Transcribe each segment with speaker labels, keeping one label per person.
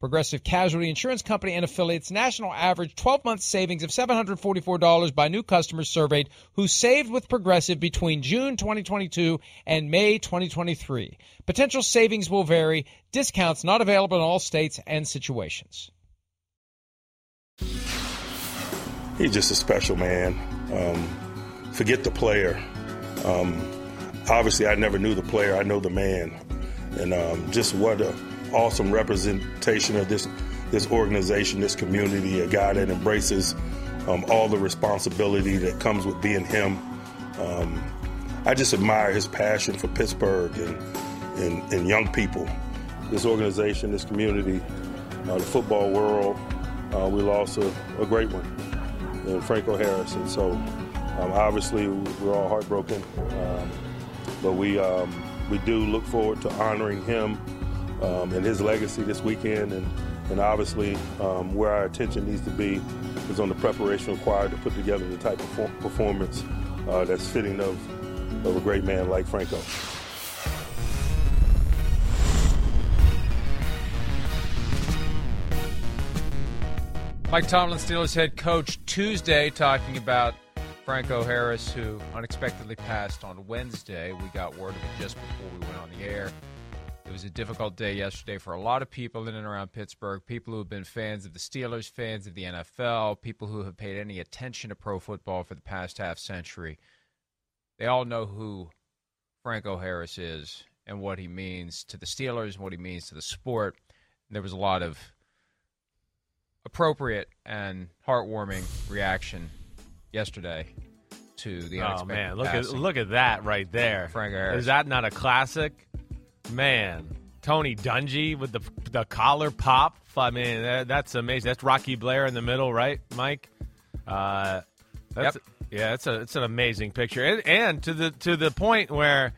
Speaker 1: Progressive Casualty Insurance Company and affiliates national average 12 month savings of $744 by new customers surveyed who saved with Progressive between June 2022 and May 2023. Potential savings will vary, discounts not available in all states and situations.
Speaker 2: He's just a special man. Um, forget the player. Um, obviously, I never knew the player, I know the man. And um, just what a awesome representation of this this organization, this community, a guy that embraces um, all the responsibility that comes with being him. Um, I just admire his passion for Pittsburgh and, and, and young people. This organization, this community, uh, the football world, uh, we lost a, a, great one in Franco Harris. So um, obviously we're all heartbroken, um, but we, um, we do look forward to honoring him um, and his legacy this weekend. And, and obviously, um, where our attention needs to be is on the preparation required to put together the type of performance uh, that's fitting of, of a great man like Franco.
Speaker 1: Mike Tomlin, Steelers head coach, Tuesday talking about Franco Harris, who unexpectedly passed on Wednesday. We got word of it just before we went on the air. It was a difficult day yesterday for a lot of people in and around Pittsburgh, people who have been fans of the Steelers, fans of the NFL, people who have paid any attention to pro football for the past half century. They all know who Franco Harris is and what he means to the Steelers and what he means to the sport. And there was a lot of appropriate and heartwarming reaction yesterday to the
Speaker 3: oh man, look
Speaker 1: passing.
Speaker 3: at look at that right there.
Speaker 1: Franco Harris.
Speaker 3: Is that not a classic? Man, Tony Dungy with the the collar pop. I mean, that, that's amazing. That's Rocky Bleier in the middle, right, Mike? Uh, that's,
Speaker 1: Yep.
Speaker 3: Yeah, it's a it's an amazing picture, and, and to the to the point where,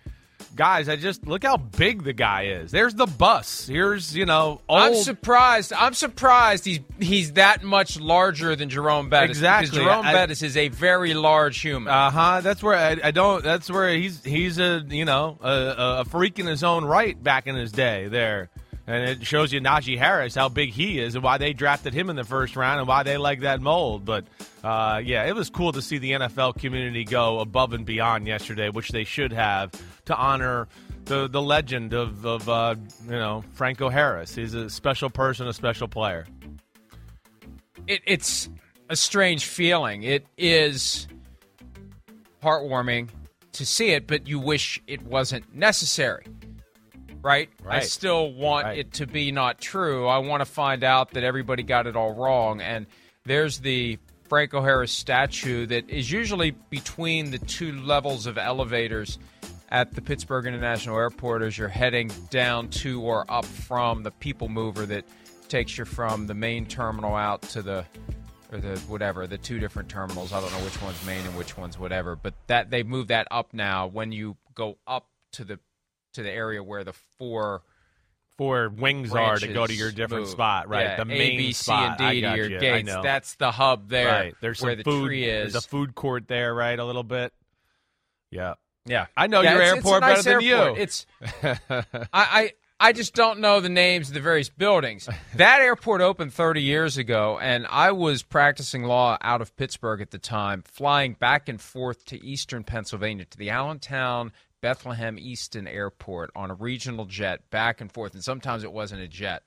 Speaker 3: guys, I just look how big the guy is. There's the bus. Here's you know old.
Speaker 1: I'm surprised. I'm surprised he's he's that much larger than Jerome Bettis.
Speaker 3: Exactly.
Speaker 1: Because Jerome
Speaker 3: I-
Speaker 1: Bettis is a very large human.
Speaker 3: Uh huh. That's where I, I don't. That's where he's he's a you know a, a freak in his own right back in his day there, and it shows you Najee Harris how big he is and why they drafted him in the first round and why they like that mold. But uh, yeah, it was cool to see the NFL community go above and beyond yesterday, which they should have to honor. The, the legend of, of uh, you know Franco Harris. He's a special person, a special player.
Speaker 1: it, it's a strange feeling. It is heartwarming to see it, but you wish it wasn't necessary. Right? I still want
Speaker 3: Right.
Speaker 1: it to be not true. I want to find out that everybody got it all wrong. And there's the Franco Harris statue that is usually between the two levels of elevators at the Pittsburgh International Airport as you're heading down to or up from the people mover that takes you from the main terminal out to the or the whatever the two different terminals. I don't know which one's main and which one's whatever, but that they move that up now when you go up to the to the area where the four
Speaker 3: Four wings are to go to your different
Speaker 1: move.
Speaker 3: spot, right?
Speaker 1: Yeah,
Speaker 3: the main
Speaker 1: A, B, C,
Speaker 3: spot.
Speaker 1: and D to your
Speaker 3: you.
Speaker 1: Gates. That's the hub there,
Speaker 3: right. There's
Speaker 1: where the
Speaker 3: food.
Speaker 1: tree is.
Speaker 3: There's a food court there, right? A little bit. Yeah.
Speaker 1: Yeah,
Speaker 3: I know
Speaker 1: yeah,
Speaker 3: your
Speaker 1: it's,
Speaker 3: airport
Speaker 1: it's
Speaker 3: better
Speaker 1: nice
Speaker 3: than you.
Speaker 1: It's I, I I just don't know the names of the various buildings. That airport opened 30 years ago, and I was practicing law out of Pittsburgh at the time, flying back and forth to eastern Pennsylvania to the Allentown Bethlehem Easton Airport on a regional jet back and forth. And sometimes it wasn't a jet,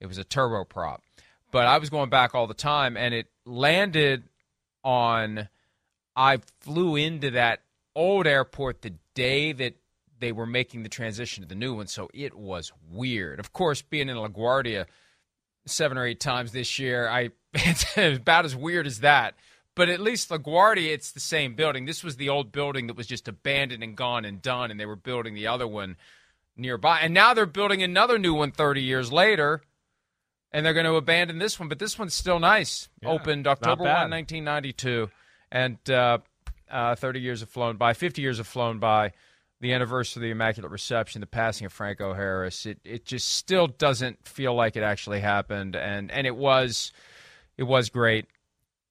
Speaker 1: it was a turboprop. But I was going back all the time, and it landed on. I flew into that old airport the day that they were making the transition to the new one, so it was weird. Of course, being in LaGuardia seven or eight times this year, I it's about as weird as that. But at least LaGuardia, it's the same building. This was the old building that was just abandoned and gone and done, and they were building the other one nearby. And now they're building another new one 30 years later, and they're going to abandon this one. But this one's still nice.
Speaker 3: Yeah,
Speaker 1: Opened October 1, 1992. And uh, uh, 30 years have flown by, 50 years have flown by. The anniversary of the Immaculate Reception, the passing of Franco Harris, it, it just still doesn't feel like it actually happened. And, and it was it was great.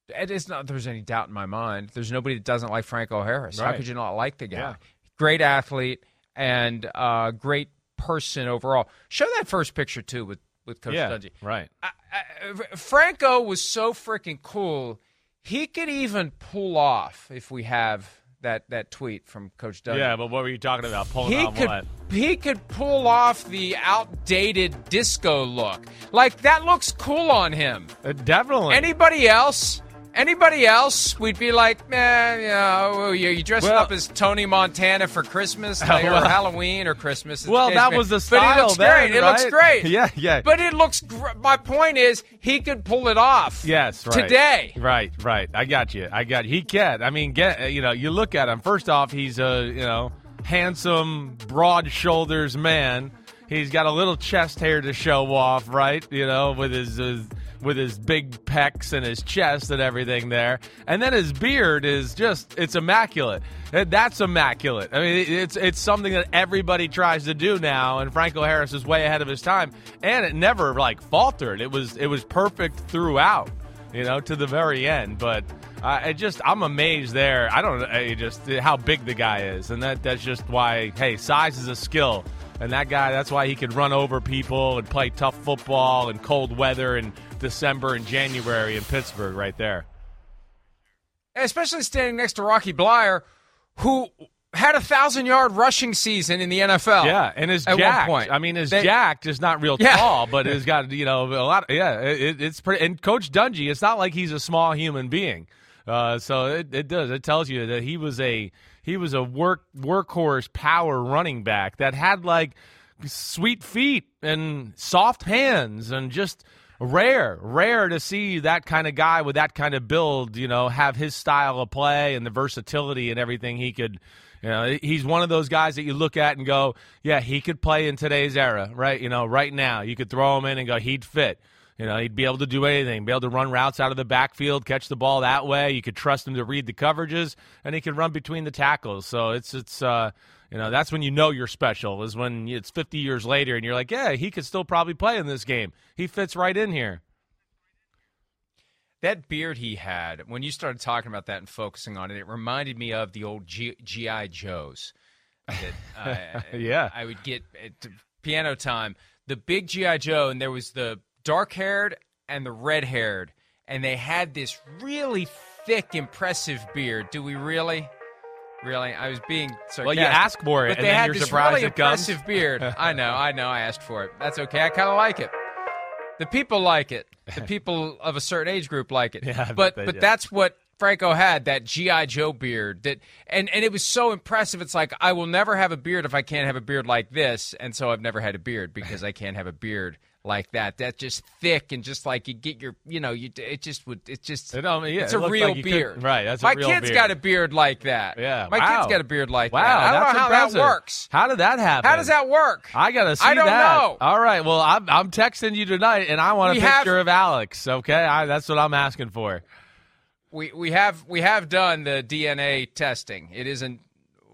Speaker 1: It is not there's any doubt in my mind. There's nobody that doesn't like Franco Harris. How could you not like the guy?
Speaker 3: Yeah.
Speaker 1: Great athlete and uh, great person overall. Show that first picture too with with Coach
Speaker 3: yeah,
Speaker 1: Dungy.
Speaker 3: right.
Speaker 1: I, I, Franco was so freaking cool. He could even pull off if we have that that tweet from Coach Dungy.
Speaker 3: Yeah, but what were you talking about? Pulling
Speaker 1: He could
Speaker 3: what?
Speaker 1: he could pull off the outdated disco look. Like that looks cool on him.
Speaker 3: Uh, definitely.
Speaker 1: Anybody else? Anybody else? We'd be like, man, you know, oh, you you dressing
Speaker 3: Well-
Speaker 1: up as Tony Montana for Christmas, like, or Halloween or Christmas.
Speaker 3: well, that was the
Speaker 1: But
Speaker 3: style
Speaker 1: it looks
Speaker 3: then,
Speaker 1: great. It looks great.
Speaker 3: Yeah, yeah.
Speaker 1: But it looks. Gr- my point is, he could pull it off.
Speaker 3: Yes, right.
Speaker 1: Today.
Speaker 3: Right, right. I got you. I got you. He can. I mean, get you know, you look at him. First off, he's a you know handsome, broad shoulders man. He's got a little chest hair to show off, right? You know, with his. his with his big pecs and his chest and everything there. And then his beard is just it's immaculate. That's immaculate. I mean, it's it's something that everybody tries to do now and Franco Harris is way ahead of his time and it never like faltered. It was it was perfect throughout you know, to the very end. But uh, I just, I'm amazed there. I don't just how big the guy is, and that that's just why. Hey, size is a skill, and that guy, that's why he could run over people and play tough football in cold weather in December and January in Pittsburgh, right there.
Speaker 1: Especially standing next to Rocky Bleier, who had a thousand yard rushing season in the NFL.
Speaker 3: Yeah, and is
Speaker 1: at
Speaker 3: jacked. I mean, is
Speaker 1: They-
Speaker 3: jacked is not real
Speaker 1: Yeah.
Speaker 3: tall, but has got you know a lot. yeah, it, it's pretty. And Coach Dungy, it's not like he's a small human being. Uh, so it, it does. It tells you that he was a he was a work workhorse power running back that had like sweet feet and soft hands and just rare rare to see that kind of guy with that kind of build you know have his style of play and the versatility and everything he could you know he's one of those guys that you look at and go yeah he could play in today's era right you know right now you could throw him in and go he'd fit you know, he'd be able to do anything, be able to run routes out of the backfield, catch the ball that way. You could trust him to read the coverages, and he could run between the tackles. So it's it's uh, you know that's when you know you're special is when it's 50 years later and you're like, yeah, he could still probably play in this game. He fits right in here.
Speaker 1: That beard he had, when you started talking about that and focusing on it, it reminded me of the old G- GI Joes. That, uh,
Speaker 3: Yeah.
Speaker 1: I would get at piano time. The big GI Joe, and there was the dark haired and the red haired, and they had this really thick, impressive beard. Do we really? Really, I was being sarcastic.
Speaker 3: Well, you ask for it,
Speaker 1: but
Speaker 3: and
Speaker 1: they
Speaker 3: then
Speaker 1: had
Speaker 3: you're
Speaker 1: this
Speaker 3: surprised
Speaker 1: really
Speaker 3: it comes.
Speaker 1: impressive beard. I know, I know. I asked for it. That's okay. I kind of like it. The people like it. The people of a certain age group like it.
Speaker 3: Yeah, I
Speaker 1: but
Speaker 3: they
Speaker 1: but
Speaker 3: do.
Speaker 1: that's what Franco had that GI Joe beard that and and it was so impressive. It's like I will never have a beard if I can't have a beard like this, and so I've never had a beard because I can't have a beard like that. That's just thick and just like you get your you know you it just would it just
Speaker 3: It, yeah,
Speaker 1: it's
Speaker 3: it
Speaker 1: a real
Speaker 3: like you could-
Speaker 1: beard.
Speaker 3: right, that's a
Speaker 1: my kid's
Speaker 3: beard.
Speaker 1: got a beard like that.
Speaker 3: Yeah,
Speaker 1: my
Speaker 3: wow.
Speaker 1: kid's got a beard like
Speaker 3: Wow,
Speaker 1: that. I don't
Speaker 3: that's
Speaker 1: know how
Speaker 3: impressive.
Speaker 1: that works.
Speaker 3: How did that happen?
Speaker 1: How does that work?
Speaker 3: I gotta see
Speaker 1: I don't
Speaker 3: that.
Speaker 1: know.
Speaker 3: All right. Well, I'm, I'm texting you tonight, and I want a
Speaker 1: We have-
Speaker 3: picture of Alex. Okay, I, that's what I'm asking for.
Speaker 1: We we have we have done the DNA testing. It isn't.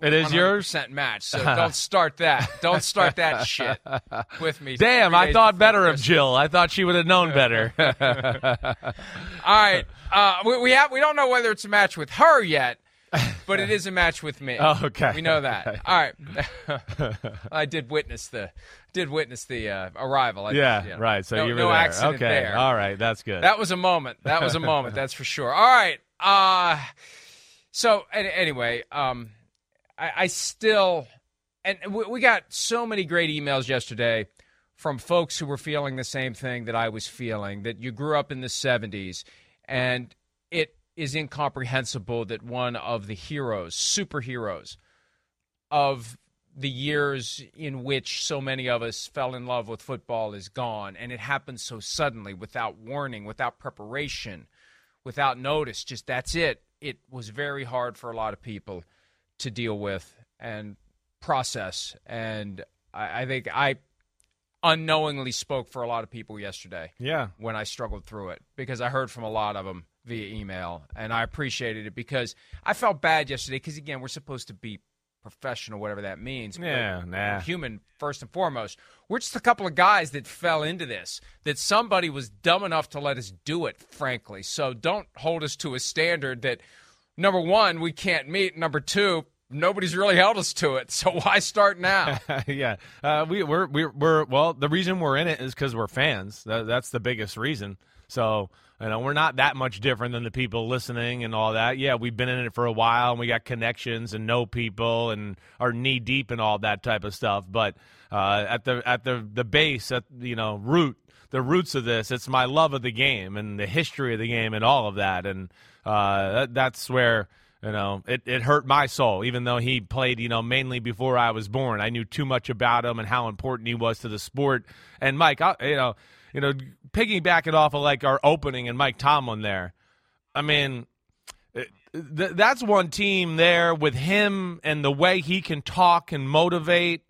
Speaker 3: It is yours.
Speaker 1: 100% match. So don't start that. Don't start that shit with me.
Speaker 3: Damn, I thought better of Jill. I thought she would have known better.
Speaker 1: All right, uh, we, we have we don't know whether it's a match with her yet, but it is a match with me.
Speaker 3: Oh, okay.
Speaker 1: We know that.
Speaker 3: Okay.
Speaker 1: All right. I did witness the did witness the uh, arrival. I,
Speaker 3: Yeah,
Speaker 1: you know,
Speaker 3: right. So
Speaker 1: no,
Speaker 3: you were
Speaker 1: no
Speaker 3: there.
Speaker 1: accident
Speaker 3: okay.
Speaker 1: there.
Speaker 3: All right. That's good.
Speaker 1: That was a moment. That was a moment. That's for sure. All right. Uh, so an- anyway, um, I, I still, and we, we got so many great emails yesterday from folks who were feeling the same thing that I was feeling. That you grew up in the '70s, and it is incomprehensible that one of the heroes, superheroes, of the years in which so many of us fell in love with football is gone and it happened so suddenly without warning without preparation without notice just that's it it was very hard for a lot of people to deal with and process and i, I think i unknowingly spoke for a lot of people yesterday
Speaker 3: yeah.
Speaker 1: when I struggled through it because I heard from a lot of them via email and I appreciated it because I felt bad yesterday because again we're supposed to be professional whatever that means but
Speaker 3: Yeah, nah.
Speaker 1: human first and foremost we're just a couple of guys that fell into this that somebody was dumb enough to let us do it frankly so don't hold us to a standard that number one we can't meet number two nobody's really held us to it so why start now
Speaker 3: yeah, uh, we, we're we're we're well. The reason we're in it is because we're fans. That, that's the biggest reason. So you know, we're not that much different than the people listening and all that. Yeah, we've been in it for a while and we got connections and know people and are knee deep in all that type of stuff. But uh, at the at the the base, at you know root, the roots of this, it's my love of the game and the history of the game and all of that. And uh, that, that's where you know, it, it hurt my soul, even though he played, you know, mainly before I was born. I knew too much about him and how important he was to the sport. And Mike, I, you know, you know, piggybacking off of like our opening and Mike Tomlin there. I mean, th- that's one team there with him and the way he can talk and motivate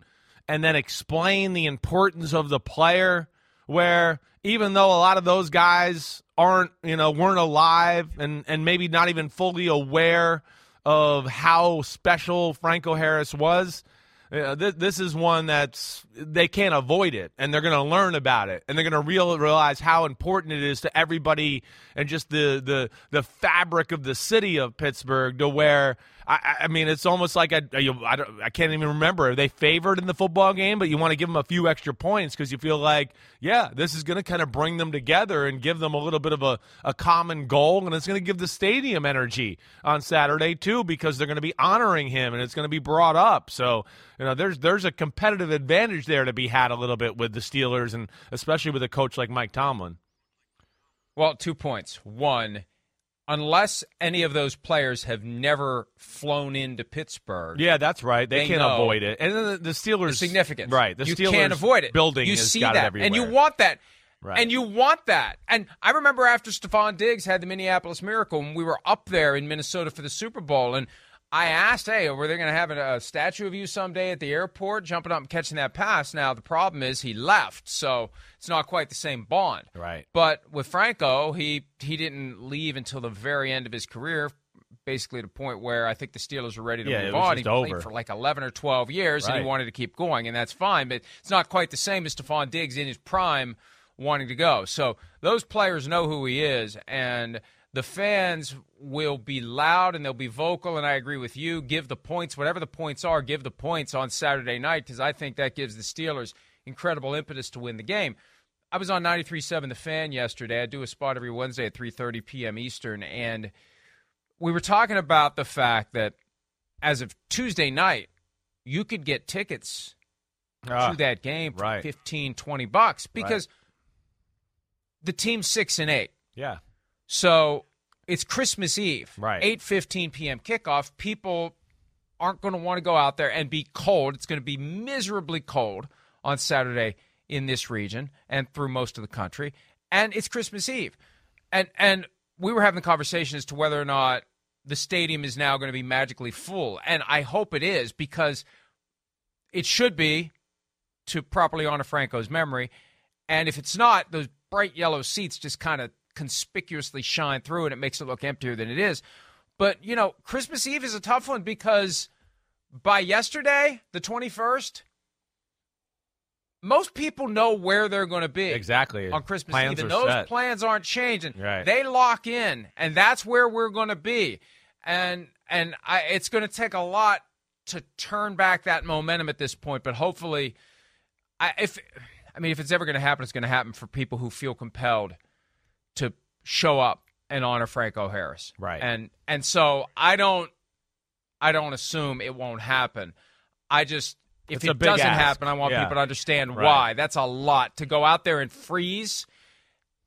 Speaker 3: and then explain the importance of the player where even though a lot of those guys aren't you know weren't alive and and maybe not even fully aware of how special Franco Harris was uh, th- this is one that's they can't avoid it, and they're going to learn about it, and they're going to real realize how important it is to everybody, and just the the the fabric of the city of Pittsburgh. To where I, I- mean, it's almost like I I, don't, I can't even remember. Are they favored in the football game? But you want to give them a few extra points because you feel like, yeah, this is going to kind of bring them together and give them a little bit of a, a common goal, and it's going to give the stadium energy on Saturday too because they're going to be honoring him, and it's going to be brought up. So you know, there's there's a competitive advantage there to be had a little bit with the Steelers, and especially with a coach like Mike Tomlin.
Speaker 1: Well, two points. One, unless any of those players have never flown into Pittsburgh,
Speaker 3: Yeah, that's right. They,
Speaker 1: They
Speaker 3: can't avoid it, and then the, the
Speaker 1: the
Speaker 3: Steelers
Speaker 1: significance.
Speaker 3: right? The
Speaker 1: you
Speaker 3: Steelers
Speaker 1: can't avoid it.
Speaker 3: Building
Speaker 1: you see that, and you want that.
Speaker 3: Right.
Speaker 1: And you want that. And I remember after Stefon Diggs had the Minneapolis Miracle, and we were up there in Minnesota for the Super Bowl, and I asked, "Hey, were they going to have a, a statue of you someday at the airport, jumping up and catching that pass?" Now the problem is he left, so it's not quite the same bond.
Speaker 3: Right.
Speaker 1: But with Franco, he he didn't leave until the very end of his career, basically to the point where I think the Steelers were ready to
Speaker 3: Yeah,
Speaker 1: move on. he
Speaker 3: over.
Speaker 1: played for like 11 or 12 years, and he wanted to keep going, and that's fine. But it's not quite the same as Stefon Diggs in his prime wanting to go. So those players know who he is, and the fans will be loud and they'll be vocal. And I agree with you. Give the points, whatever the points are, give the points on Saturday night because I think that gives the Steelers incredible impetus to win the game. I was on 93.7 The Fan yesterday. I do a spot every Wednesday at 3:30 p.m. Eastern, and we were talking about the fact that as of Tuesday night, you could get tickets
Speaker 3: Ah,
Speaker 1: to that game for
Speaker 3: right.
Speaker 1: 15, 20 bucks because the team's six and eight.
Speaker 3: yeah,
Speaker 1: So it's Christmas Eve,
Speaker 3: Right.
Speaker 1: Eight fifteen p.m. kickoff. People aren't going to want to go out there and be cold. It's going to be miserably cold on Saturday in this region and through most of the country. And it's Christmas Eve, and and we were having the conversation as to whether or not the stadium is now going to be magically full, and I hope it is because it should be to properly honor Franco's memory. And if it's not, those bright yellow seats just kind of conspicuously shine through and it makes it look emptier than it is. But, you know, Christmas Eve is a tough one because by yesterday, the 21st, most people know where they're going to be
Speaker 3: exactly.
Speaker 1: on Christmas
Speaker 3: Plans
Speaker 1: Eve, and those
Speaker 3: set.
Speaker 1: plans aren't changing.
Speaker 3: Right.
Speaker 1: They lock in, and that's where we're going to be. And and I, it's going to take a lot to turn back that momentum at this point. But hopefully, I, if I mean, if it's ever going to happen, it's going to happen for people who feel compelled to show up and honor Franco Harris.
Speaker 3: Right.
Speaker 1: And and so I don't I don't assume it won't happen. I just if
Speaker 3: It's
Speaker 1: it doesn't
Speaker 3: ask.
Speaker 1: happen, I want
Speaker 3: Yeah.
Speaker 1: people to understand
Speaker 3: Right.
Speaker 1: why. That's a lot to go out there and freeze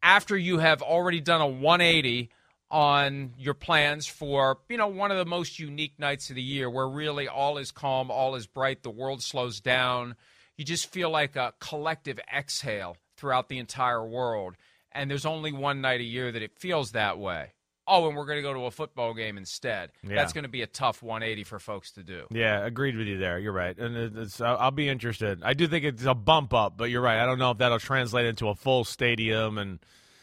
Speaker 1: after you have already done a 180 on your plans for, you know, one of the most unique nights of the year where really all is calm, all is bright, the world slows down. You just feel like a collective exhale throughout the entire world. And there's only one night a year that it feels that way. Oh, and we're going to go to a football game instead.
Speaker 3: Yeah.
Speaker 1: That's going to be a tough 180 for folks to do.
Speaker 3: Yeah, agreed with you there. You're right, and it's, I'll I'll be interested. I do think it's a bump up, but you're right. I don't know if that'll translate into a full stadium, and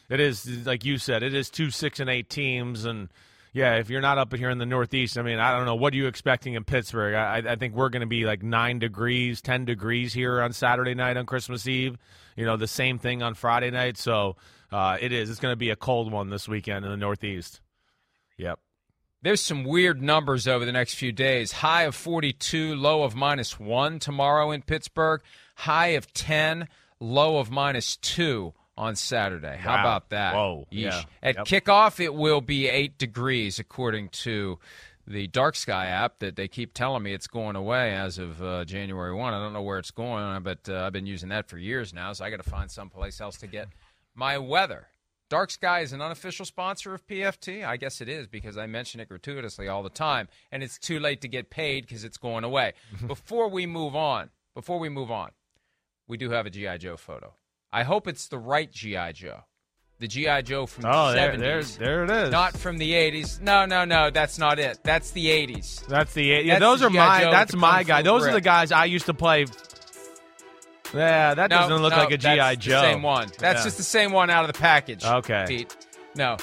Speaker 3: it is like you said, it is two six and eight teams, and yeah, if you're not up here in the Northeast, I mean, I don't know what are you expecting in Pittsburgh. I, I think we're going to be like nine degrees, ten degrees here on Saturday night on Christmas Eve. You know, the same thing on Friday night. So uh, it is. It's going to be a cold one this weekend in the Northeast. Yep.
Speaker 1: There's some weird numbers over the next few days. High of 42, low of minus 1 tomorrow in Pittsburgh. High of 10, low of minus 2 on Saturday. How
Speaker 3: Wow.
Speaker 1: about that?
Speaker 3: Whoa.
Speaker 1: Yeesh.
Speaker 3: Yeah.
Speaker 1: At
Speaker 3: Yep.
Speaker 1: kickoff, it will be 8 degrees, according to the Dark Sky app that they keep telling me it's going away as of uh, January 1. I don't know where it's going, but uh, I've been using that for years now, so I got to find someplace else to get my weather. Dark Sky is an unofficial sponsor of PFT. I guess it is because I mention it gratuitously all the time, and it's too late to get paid because it's going away. before we move on, before we move on, we do have a GI Joe photo. I hope it's the right GI Joe, the GI Joe from
Speaker 3: Oh,
Speaker 1: the 70s,
Speaker 3: there, there it is.
Speaker 1: not from the 80s. No, no, no, that's not it. That's the 80s.
Speaker 3: That's the yeah.
Speaker 1: That's
Speaker 3: those are my.
Speaker 1: Joe
Speaker 3: That's my guy. Those are the guys I used to play. Yeah, that
Speaker 1: No,
Speaker 3: doesn't look
Speaker 1: no,
Speaker 3: like a GI Joe.
Speaker 1: The same one. That's
Speaker 3: Yeah.
Speaker 1: just the same one out of the package.
Speaker 3: Okay.
Speaker 1: Pete. No,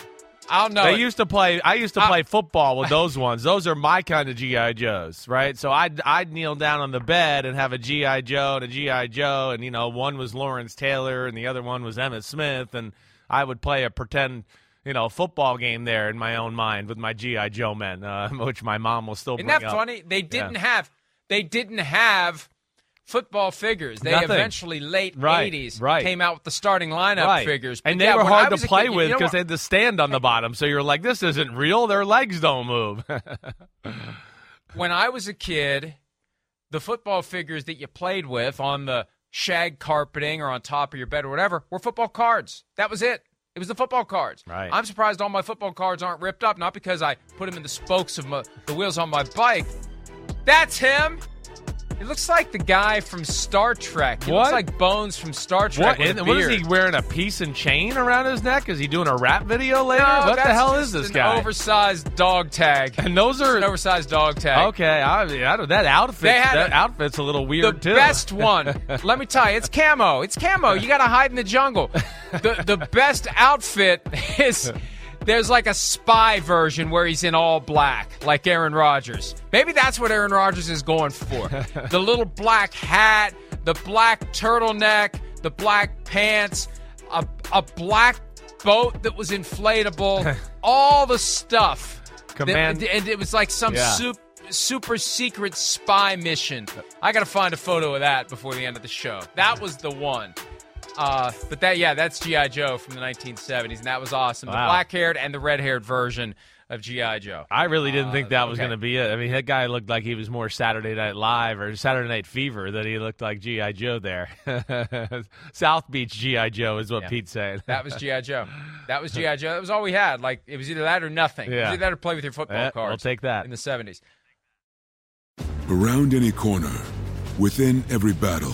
Speaker 1: I'll know.
Speaker 3: They
Speaker 1: it.
Speaker 3: used to play. I used to
Speaker 1: I-
Speaker 3: play football with those ones. Those are my kind of GI Joes, right? So I'd I'd kneel down on the bed and have a GI Joe and a GI Joe, and you know, one was Lawrence Taylor and the other one was Emmitt Smith, and I would play a pretend. You know, football game there in my own mind with my GI Joe men, uh, which my mom will still
Speaker 1: Isn't
Speaker 3: bring
Speaker 1: that
Speaker 3: up.
Speaker 1: funny? They didn't have they didn't have football figures. They
Speaker 3: Nothing.
Speaker 1: eventually late
Speaker 3: Right,
Speaker 1: eighties
Speaker 3: right.
Speaker 1: came out with the starting lineup
Speaker 3: right.
Speaker 1: figures. But
Speaker 3: and they
Speaker 1: yeah,
Speaker 3: were hard to play
Speaker 1: kid,
Speaker 3: with
Speaker 1: know
Speaker 3: because
Speaker 1: what?
Speaker 3: they had to stand on the bottom. So you're like, this isn't real. Their legs don't move.
Speaker 1: when I was a kid, the football figures that you played with on the shag carpeting or on top of your bed or whatever were football cards. That was it. It was the football cards.
Speaker 3: Right.
Speaker 1: I'm surprised all my football cards aren't ripped up, not because I put them in the spokes of my, the wheels on my bike. That's him. It looks like the guy from Star Trek. He
Speaker 3: What?
Speaker 1: looks like Bones from Star Trek.
Speaker 3: what?
Speaker 1: with a
Speaker 3: And what is he wearing? A piece and chain around his neck? Is he doing a rap video later?
Speaker 1: No,
Speaker 3: what the hell is this
Speaker 1: an
Speaker 3: guy?
Speaker 1: Oversized dog tag.
Speaker 3: and those are
Speaker 1: an oversized dog tag.
Speaker 3: okay. I, I don't, that outfit. That
Speaker 1: a-
Speaker 3: outfit's a little weird
Speaker 1: the
Speaker 3: too.
Speaker 1: best one. Let me tell you, it's camo. It's camo. You got to hide in the jungle. The the best outfit is there's like a spy version where he's in all black, like Aaron Rodgers. Maybe that's what Aaron Rodgers is going for. The little black hat, the black turtleneck, the black pants, a a black boat that was inflatable, all the stuff. that- and it was like some
Speaker 3: Yeah.
Speaker 1: soup super secret spy mission. I got to find a photo of that before the end of the show. That was the one. Uh, but that, yeah, that's GI Joe from the 1970s, and that was awesome. The black-haired and the red-haired version of GI Joe.
Speaker 3: I really didn't think that was
Speaker 1: Uh, okay.
Speaker 3: going to be it. I mean, that guy looked like he was more Saturday Night Live or Saturday Night Fever than he looked like GI Joe there. South Beach GI Joe is what
Speaker 1: Yeah.
Speaker 3: Pete's saying.
Speaker 1: That was GI Joe. That was GI Joe. That was all we had. Like it was either that or nothing. It was
Speaker 3: Yeah.
Speaker 1: either that or play with your football
Speaker 3: Eh,
Speaker 1: cards.
Speaker 3: I'll take that.
Speaker 1: in the 70s.
Speaker 4: Around any corner, within every battle,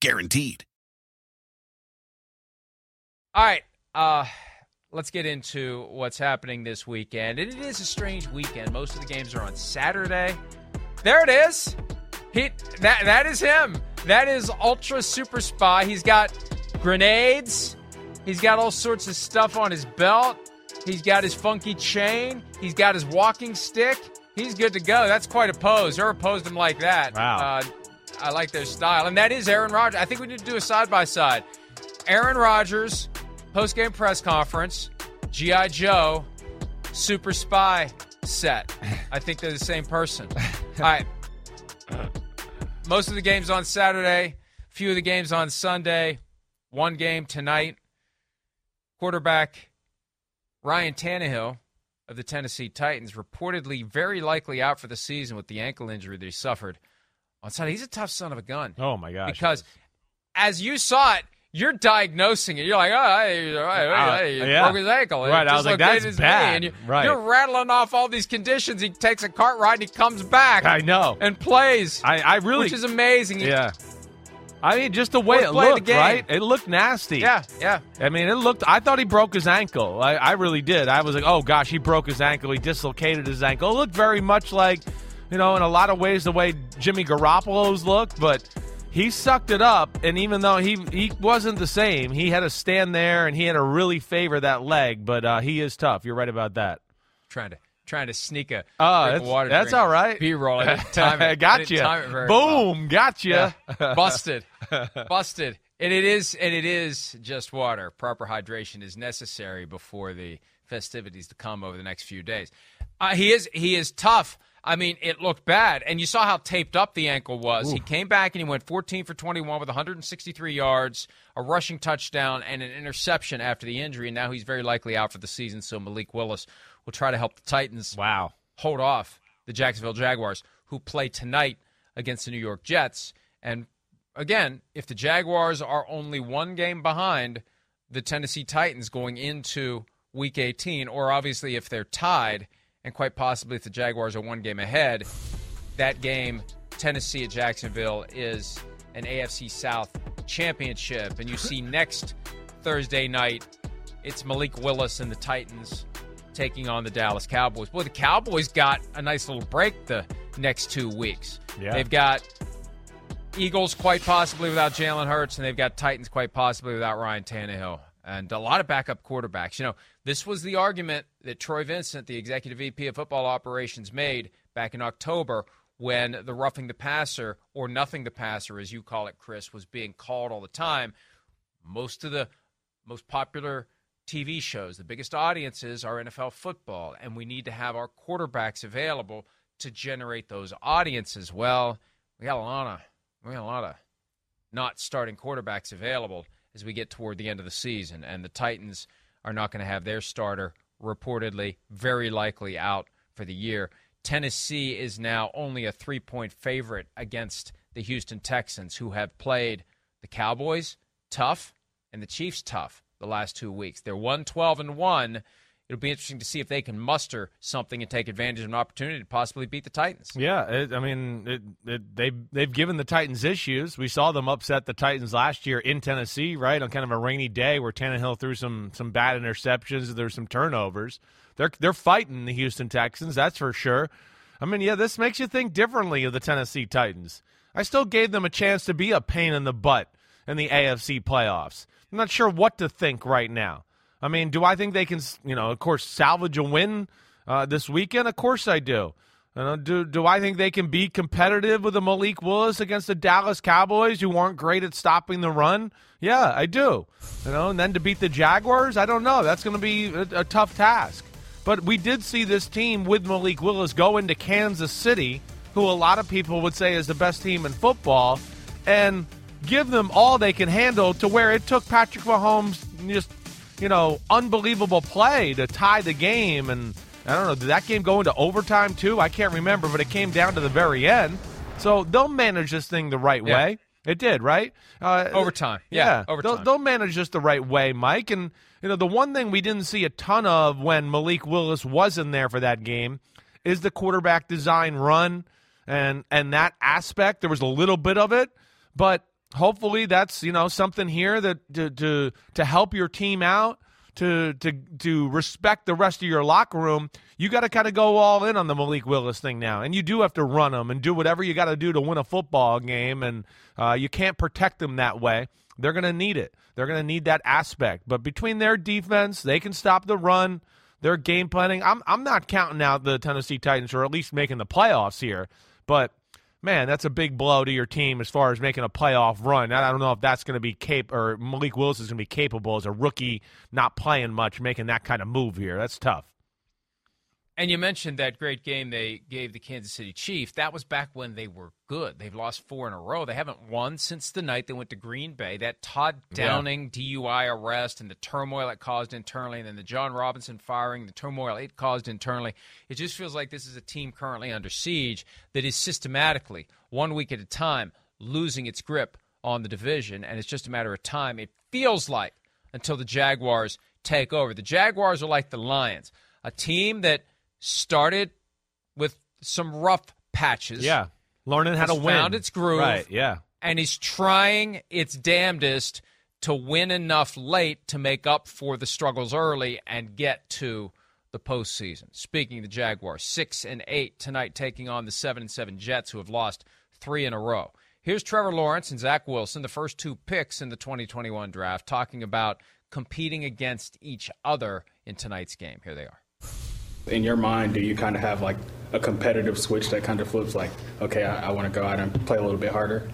Speaker 5: Guaranteed.
Speaker 1: All right, uh, let's get into what's happening this weekend. And it is a strange weekend. Most of the games are on Saturday. There it is. He that that is him. That is Ultra Super Spy. He's got grenades. He's got all sorts of stuff on his belt. He's got his funky chain. He's got his walking stick. He's good to go. That's quite a pose. Never posed him like that.
Speaker 3: Wow.
Speaker 1: Uh, I like their style. And that is Aaron Rodgers. I think we need to do a side by side. Aaron Rodgers, post game press conference, G.I. Joe, Super Spy set. I think they're the same person. All right. Most of the games on Saturday, few of the games on Sunday, one game tonight. Quarterback Ryan Tannehill of the Tennessee Titans reportedly very likely out for the season with the ankle injury that he suffered on Sunday. He's a tough son of a gun.
Speaker 3: Oh my gosh!
Speaker 1: Because as you saw it, you're diagnosing it. You're like, oh, hey, hey, hey, he
Speaker 3: Uh, yeah.
Speaker 1: broke his ankle.
Speaker 3: Right, I was like, that's bad.
Speaker 1: You,
Speaker 3: Right.
Speaker 1: You're rattling off all these conditions. He takes a cart ride and he comes back
Speaker 3: I know.
Speaker 1: and plays,
Speaker 3: I, I really,
Speaker 1: which is amazing.
Speaker 3: yeah. I mean, just the way it looked, right? It looked nasty.
Speaker 1: yeah, yeah.
Speaker 3: I mean, it looked. I thought he broke his ankle. I, I really did. I was like, oh gosh, he broke his ankle. He dislocated his ankle. It looked very much like, you know, in a lot of ways the way Jimmy Garoppolo's looked, but he sucked it up. And even though he he wasn't the same, he had to stand there and he had to really favor that leg. But uh, he is tough. You're right about that.
Speaker 1: Trying to trying to sneak a of
Speaker 3: that's,
Speaker 1: water.
Speaker 3: that's all right.
Speaker 1: B roll. Time it. I
Speaker 3: gotcha.
Speaker 1: didn't time it very well.
Speaker 3: Boom, gotcha.
Speaker 1: Yeah. busted busted and it is and it is just water proper hydration is necessary before the festivities to come over the next few days uh, he is he is tough i mean it looked bad. And you saw how taped up the ankle was. He came back and he went 14 for 21 with 163 yards a rushing touchdown and an interception after the injury. And now he's very likely out for the season. So malik willis will try to help the titans
Speaker 3: Wow.
Speaker 1: hold off the Jacksonville Jaguars, who play tonight against the New York Jets. And again, if the Jaguars are only one game behind the Tennessee Titans going into week 18, or obviously if they're tied, and quite possibly if the Jaguars are one game ahead, that game, Tennessee at Jacksonville, is an AFC South championship. And you see next Thursday night, it's Malik Willis and the Titans taking on the Dallas Cowboys. Boy, the Cowboys got a nice little break the next two weeks.
Speaker 3: Yeah.
Speaker 1: They've got Eagles quite possibly without Jalen Hurts, and they've got Titans quite possibly without Ryan Tannehill. And a lot of backup quarterbacks. You know, this was the argument that Troy Vincent, the executive VP of football operations, made back in October when the roughing the passer, or nothing the passer, as you call it, Chris, was being called all the time. Most of the most popular TV shows, the biggest audiences are NFL football, and we need to have our quarterbacks available to generate those audiences. Well, we got a lot of we got a lot of not starting quarterbacks available as we get toward the end of the season, and the Titans are not going to have their starter reportedly very likely out for the year. Tennessee is now only a three point favorite against the Houston Texans, who have played the Cowboys tough and the Chiefs tough the last two weeks. They're 1 12 and 1. It'll be interesting to see if they can muster something and take advantage of an opportunity to possibly beat the Titans.
Speaker 3: Yeah, it, I mean, it, it, they they've given the Titans issues. We saw them upset the Titans last year in Tennessee, right on kind of a rainy day where Tannehill threw some some bad interceptions. There's some turnovers. They're they're fighting the Houston Texans, that's for sure. I mean, yeah, this makes you think differently of the Tennessee Titans. I still gave them a chance to be a pain in the butt in the AFC playoffs. I'm not sure what to think right now. I mean, do I think they can, you know, of course, salvage a win uh, this weekend? Of course I do. You know, do do I think they can be competitive with a Malik Willis against the Dallas Cowboys who aren't great at stopping the run? Yeah, I do. You know, and then to beat the Jaguars, I don't know. That's going to be a, a tough task. But we did see this team with Malik Willis go into Kansas City, who a lot of people would say is the best team in football, and give them all they can handle to where it took Patrick Mahomes just, you know, unbelievable play to tie the game and I don't know, did that game go into overtime too? I can't remember, but it came down to the very end. So they'll manage this thing the right
Speaker 1: Yeah.
Speaker 3: way. It did, right? Uh,
Speaker 1: Overtime. Yeah, overtime.
Speaker 3: They'll, they'll manage this the right way, Mike. And, you know, the one thing we didn't see a ton of when Malik Willis was in there for that game is the quarterback design run and and that aspect. There was a little bit of it, but hopefully that's, you know, something here that to to, to help your team out to to to respect the rest of your locker room, you got to kind of go all in on the Malik Willis thing now, and you do have to run them and do whatever you got to do to win a football game, and uh, you can't protect them that way. They're going to need it. They're going to need that aspect. But between their defense, they can stop the run. Their game planning. I'm I'm not counting out the Tennessee Titans or at least making the playoffs here, but man, that's a big blow to your team as far as making a playoff run. I don't know if that's going to be cap or Malik Willis is going to be capable as a rookie, not playing much, making that kind of move here. That's tough.
Speaker 1: And you mentioned that great game they gave the Kansas City Chiefs. That was back when they were good. They've lost four in a row. They haven't won since the night they went to Green Bay. That Todd Downing DUI arrest and the turmoil it caused internally, and then the Jon Robinson firing, the turmoil it caused internally. It just feels like this is a team currently under siege that is systematically, one week at a time, losing its grip on the division. And it's just a matter of time, it feels like, until the Jaguars take over. The Jaguars are like the Lions, a team that started with some rough patches.
Speaker 3: Yeah, learning how to win.
Speaker 1: found its groove.
Speaker 3: Right. Yeah.
Speaker 1: And he's trying its damnedest to win enough late to make up for the struggles early and get to the postseason. Speaking of the Jaguars, six and eight tonight, taking on the seven and seven Jets, who have lost three in a row. Here's Trevor Lawrence and Zach Wilson, the first two picks in the 2021 draft, talking about competing against each other in tonight's game. Here they are.
Speaker 6: In your mind, do you kind of have like a competitive switch that kind of flips like, okay, I, I want to go out and play a little bit harder?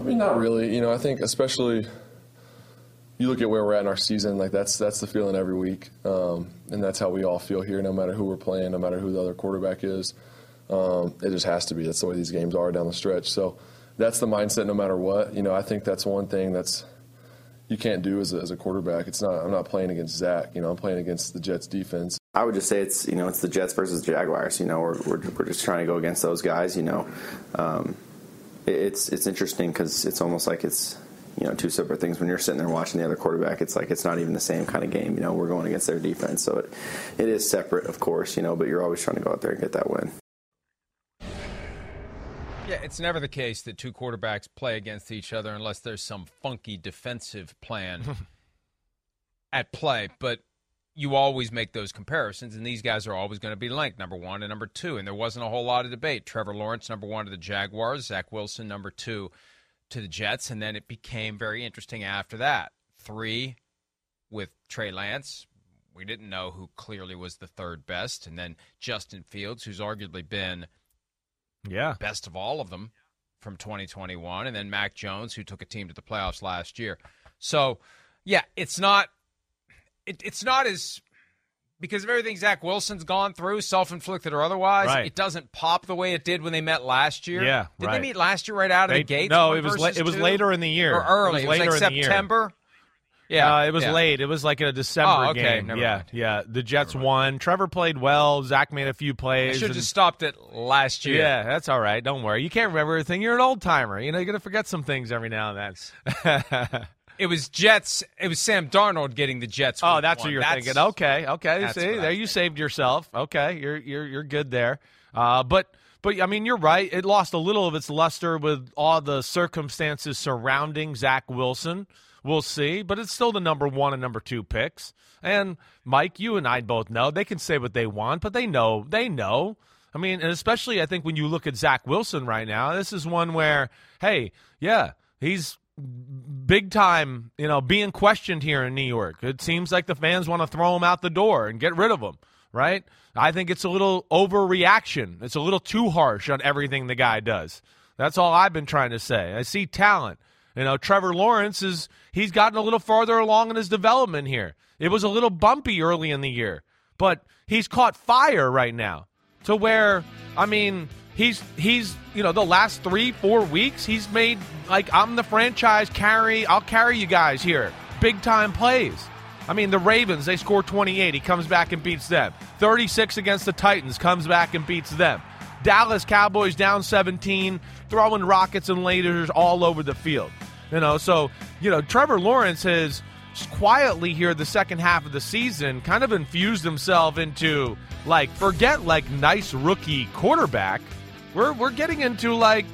Speaker 7: I mean, not really. You know, I think especially you look at where we're at in our season, like that's that's the feeling every week, um, and that's how we all feel here. No matter who we're playing, no matter who the other quarterback is, um, it just has to be. That's the way these games are down the stretch. So that's the mindset, no matter what. You know, I think that's one thing that's you can't do as a, as a quarterback. It's not. I'm not playing against Zach. You know, I'm playing against the Jets defense.
Speaker 8: I would just say it's you know it's the Jets versus Jaguars. You know we're we're, we're just trying to go against those guys. You know, um, it- it's it's interesting because it's almost like it's you know two separate things. When you're sitting there watching the other quarterback, it's like it's not even the same kind of game. You know, we're going against their defense, so it it is separate, of course. You know, but you're always trying to go out there and get that win.
Speaker 1: Yeah, it's never the case that two quarterbacks play against each other unless there's some funky defensive plan at play. But you always make those comparisons, and these guys are always going to be linked, number one and number two. And there wasn't a whole lot of debate. Trevor Lawrence, number one to the Jaguars, Zach Wilson, number two to the Jets. And then it became very interesting after that. Three with Trey Lance. We didn't know who clearly was the third best. And then Justin Fields, who's arguably been
Speaker 3: Yeah.
Speaker 1: best of all of them from 2021, and then Mac Jones, who took a team to the playoffs last year. So, yeah, it's not it, it's not as because of everything Zach Wilson's gone through, self-inflicted or otherwise.
Speaker 3: Right.
Speaker 1: It doesn't pop the way it did when they met last year.
Speaker 3: Yeah,
Speaker 1: did
Speaker 3: right.
Speaker 1: they meet last year right out of
Speaker 3: They-
Speaker 1: the gate?
Speaker 3: no, it was la- it was later in the year.
Speaker 1: or early.
Speaker 3: It was later
Speaker 1: like
Speaker 3: in.
Speaker 1: September. Yeah,
Speaker 3: Uh, it was
Speaker 1: yeah.
Speaker 3: late. It was like in a December
Speaker 1: Oh, okay.
Speaker 3: game.
Speaker 1: Never
Speaker 3: yeah,
Speaker 1: mind.
Speaker 3: yeah. The Jets won. Trevor played well. Zach made a few plays.
Speaker 1: should have just stopped it last year.
Speaker 3: Yeah, that's all right. Don't worry. You can't remember everything. You're an old timer. You know, you're gonna forget some things every now and then.
Speaker 1: It was Jets. It was Sam Darnold getting the Jets.
Speaker 3: oh, that's
Speaker 1: one.
Speaker 3: what you're
Speaker 1: That's-
Speaker 3: thinking. Okay, okay. See, there you
Speaker 1: thinking.
Speaker 3: saved yourself. Okay, you're you're you're good there. Uh, but but I mean, you're right. It lost a little of its luster with all the circumstances surrounding Zach Wilson. We'll see, but it's still the number one and number two picks. And Mike, you and I both know they can say what they want, but they know they know. I mean, and especially I think when you look at Zach Wilson right now, this is one where, hey, yeah, he's big time, you know, being questioned here in New York. It seems like the fans want to throw him out the door and get rid of him, right? I think it's a little overreaction. It's a little too harsh on everything the guy does. That's all I've been trying to say. I see talent. You know, Trevor Lawrence is he's gotten a little farther along in his development here. It was a little bumpy early in the year, but he's caught fire right now to where I mean, he's he's you know the last three four weeks he's made like I'm the franchise carry. I'll carry you guys here. Big time plays. I mean, the Ravens, they score 28. He comes back and beats them. 36 against the Titans, comes back and beats them. Dallas Cowboys down 17, throwing rockets and lasers all over the field. You know, so, you know, Trevor Lawrence has quietly here the second half of the season kind of infused himself into like forget like nice rookie quarterback. We're we're getting into like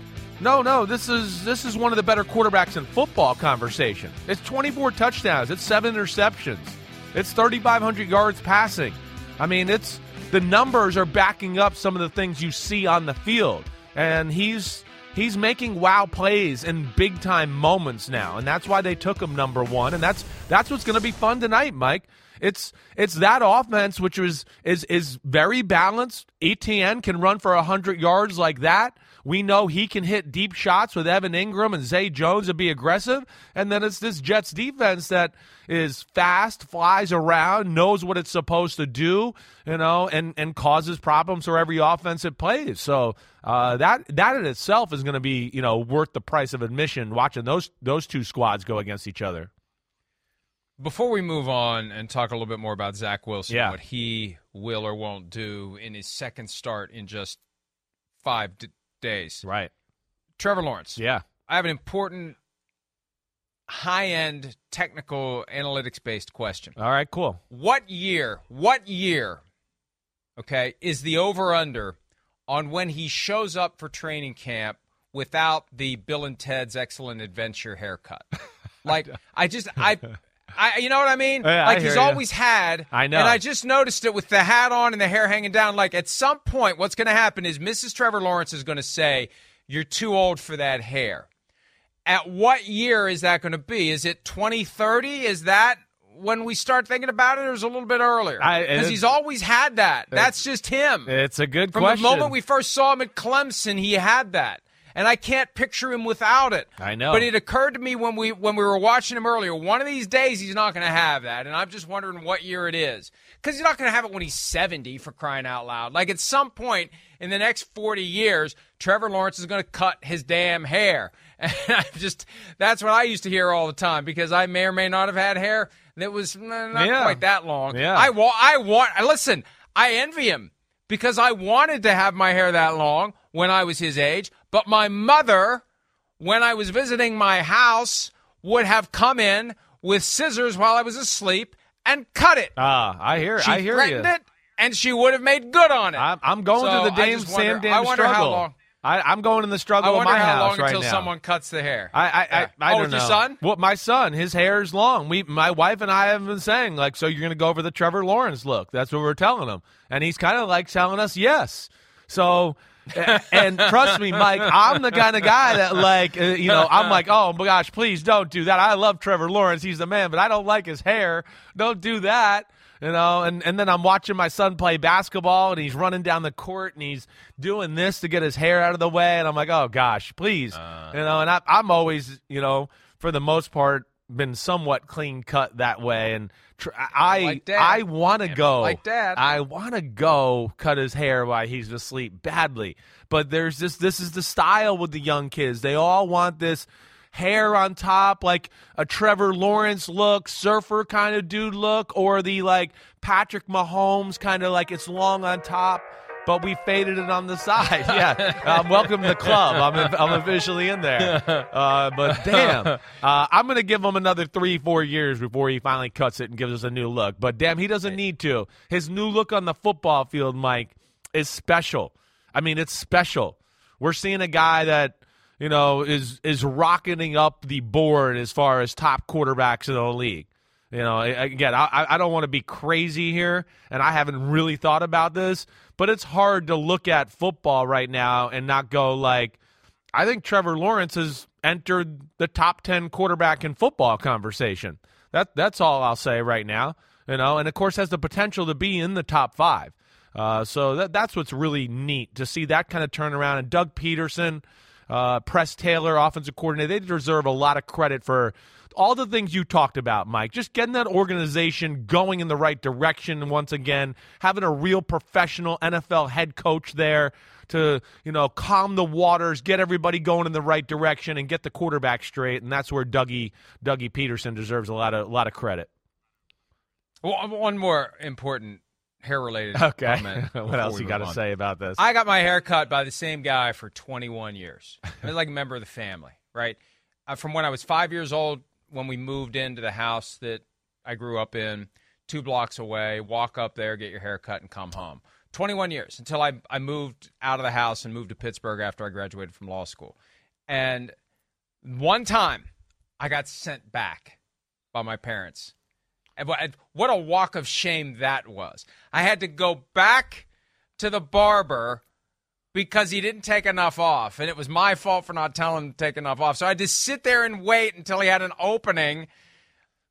Speaker 3: no, no, this is this is one of the better quarterbacks in football conversation. It's 24 touchdowns, it's 7 interceptions. It's 3500 yards passing. I mean, it's the numbers are backing up some of the things you see on the field. And he's he's making wow plays in big time moments now. And that's why they took him number 1 and that's that's what's going to be fun tonight, Mike. It's it's that offense which was is is very balanced. Etienne can run for 100 yards like that. We know he can hit deep shots with Evan Engram and Zay Jones and be aggressive. And then it's this Jets defense that is fast, flies around, knows what it's supposed to do, you know, and, and causes problems for every offense it plays. So uh, that that in itself is going to be, you know, worth the price of admission watching those those two squads go against each other.
Speaker 1: Before we move on and talk a little bit more about Zach Wilson,
Speaker 3: yeah.
Speaker 1: what he will or won't do in his second start in just five days.
Speaker 3: Right.
Speaker 1: Trevor Lawrence.
Speaker 3: Yeah.
Speaker 1: I have an important high end technical analytics based question.
Speaker 3: All right, cool.
Speaker 1: What year, what year, okay, is the over under on when he shows up for training camp without the Bill and Ted's Excellent Adventure haircut? like, I just, I. I, you know what I mean?
Speaker 3: Yeah,
Speaker 1: like
Speaker 3: I
Speaker 1: he's
Speaker 3: ya.
Speaker 1: always had.
Speaker 3: I know.
Speaker 1: And I just noticed it with the hat on and the hair hanging down. Like at some point, what's going to happen is Mrs. Trevor Lawrence is going to say, "You're too old for that hair." At what year is that going to be? Is it 2030? Is that when we start thinking about it, or is it a little bit earlier? Because he's always had that. That's just him.
Speaker 3: It's a good
Speaker 1: From
Speaker 3: question.
Speaker 1: the moment we first saw him at Clemson, he had that. And I can't picture him without it.
Speaker 3: I know.
Speaker 1: But it occurred to me when we when we were watching him earlier, one of these days he's not going to have that, and I'm just wondering what year it is. Cuz he's not going to have it when he's 70 for crying out loud. Like at some point in the next 40 years, Trevor Lawrence is going to cut his damn hair. And I just that's what I used to hear all the time because I may or may not have had hair that was not
Speaker 3: Yeah.
Speaker 1: quite that long.
Speaker 3: Yeah.
Speaker 1: I want I want listen, I envy him because I wanted to have my hair that long when I was his age, but my mother, when I was visiting my house, would have come in with scissors while I was asleep and cut it.
Speaker 3: Ah, I hear.
Speaker 1: She
Speaker 3: I hear you.
Speaker 1: it, and she would have made good on it.
Speaker 3: I'm, I'm going
Speaker 1: So
Speaker 3: through the
Speaker 1: wonder-
Speaker 3: Sam Dam
Speaker 1: I wonder how
Speaker 3: struggle.
Speaker 1: long-
Speaker 3: I, I'm going in the struggle of
Speaker 1: wonder
Speaker 3: my
Speaker 1: how
Speaker 3: house
Speaker 1: long
Speaker 3: right
Speaker 1: until
Speaker 3: now.
Speaker 1: someone cuts the hair.
Speaker 3: I I,
Speaker 1: Yeah.
Speaker 3: I, I
Speaker 1: oh,
Speaker 3: don't
Speaker 1: with
Speaker 3: know.
Speaker 1: your son?
Speaker 3: Well, my son, his hair is long. We, my wife and I have been saying like, so you're going to go over the Trevor Lawrence look? That's what we're telling him, and he's kind of like telling us yes. So. and trust me, Mike, I'm the kind of guy that, like, uh, you know, I'm like, oh my gosh, please don't do that. I love Trevor Lawrence; he's the man, but I don't like his hair. Don't do that, you know. And and then I'm watching my son play basketball, and he's running down the court, and he's doing this to get his hair out of the way, and I'm like, oh gosh, please,
Speaker 1: Uh.
Speaker 3: you know. And I, I'm always, you know, for the most part, been somewhat clean cut that way, and tr- I
Speaker 1: Like
Speaker 3: I want to go
Speaker 1: like Dad.
Speaker 3: I want to go cut his hair while he's asleep badly. But there's this this is the style with the young kids. They all want this hair on top like a Trevor Lawrence look, surfer kind of dude look or the like Patrick Mahomes kind of like it's long on top but we faded it on the side. Yeah, um, welcome to the club. I'm I'm officially in there. Uh, but damn, uh, I'm gonna give him another three four years before he finally cuts it and gives us a new look. But damn, he doesn't need to. His new look on the football field, Mike, is special. I mean, it's special. We're seeing a guy that you know is is rocketing up the board as far as top quarterbacks in the league. You know, again, I, I don't want to be crazy here, and I haven't really thought about this, but it's hard to look at football right now and not go like, I think Trevor Lawrence has entered the top ten quarterback in football conversation. That that's all I'll say right now. you know, and of course has the potential to be in the top five. Uh, so that that's what's really neat to see that kind of turnaround. And Doug Pederson, uh, Press Taylor, offensive coordinator, they deserve a lot of credit for all the things you talked about, Mike. Just getting that organization going in the right direction once again, having a real professional NFL head coach there to, you know, calm the waters, get everybody going in the right direction and get the quarterback straight, and that's where Dougie Dougie Pederson deserves a lot of a lot of credit.
Speaker 1: Well, one more important hair related
Speaker 3: Okay. what else you got to say about this?
Speaker 1: I got my hair cut by the same guy for 21 years. I was like a member of the family, right? Uh, from when I was five years old, when we moved into the house that I grew up in, two blocks away, walk up there, get your hair cut, and come home. 21 years until I, I moved out of the house and moved to Pittsburgh after I graduated from law school. And one time I got sent back by my parents. What, a walk of shame that was. I had to go back to the barber because he didn't take enough off. And it was my fault for not telling him to take enough off. So I had to sit there and wait until he had an opening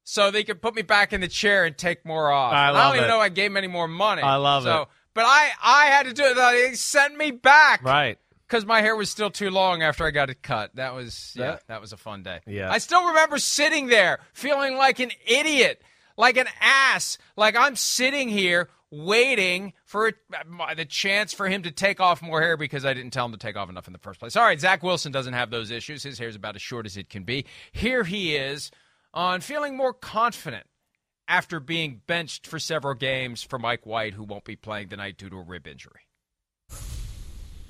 Speaker 1: so they could put me back in the chair and take more off.
Speaker 3: I love
Speaker 1: don't even
Speaker 3: it.
Speaker 1: know I gave him any more money.
Speaker 3: I love
Speaker 1: so,
Speaker 3: it.
Speaker 1: But I, I had to do it. They sent me back
Speaker 3: right.
Speaker 1: because my hair was still too long after I got it cut. That was yeah,
Speaker 3: That-
Speaker 1: that was a fun day.
Speaker 3: Yeah.
Speaker 1: I still remember sitting there feeling like an idiot, like an ass, like I'm sitting here waiting for it, uh, the chance for him to take off more hair because I didn't tell him to take off enough in the first place. All right, Zach Wilson doesn't have those issues. His hair is about as short as it can be. Here he is on feeling more confident after being benched for several games for Mike White, who won't be playing tonight due to a rib injury.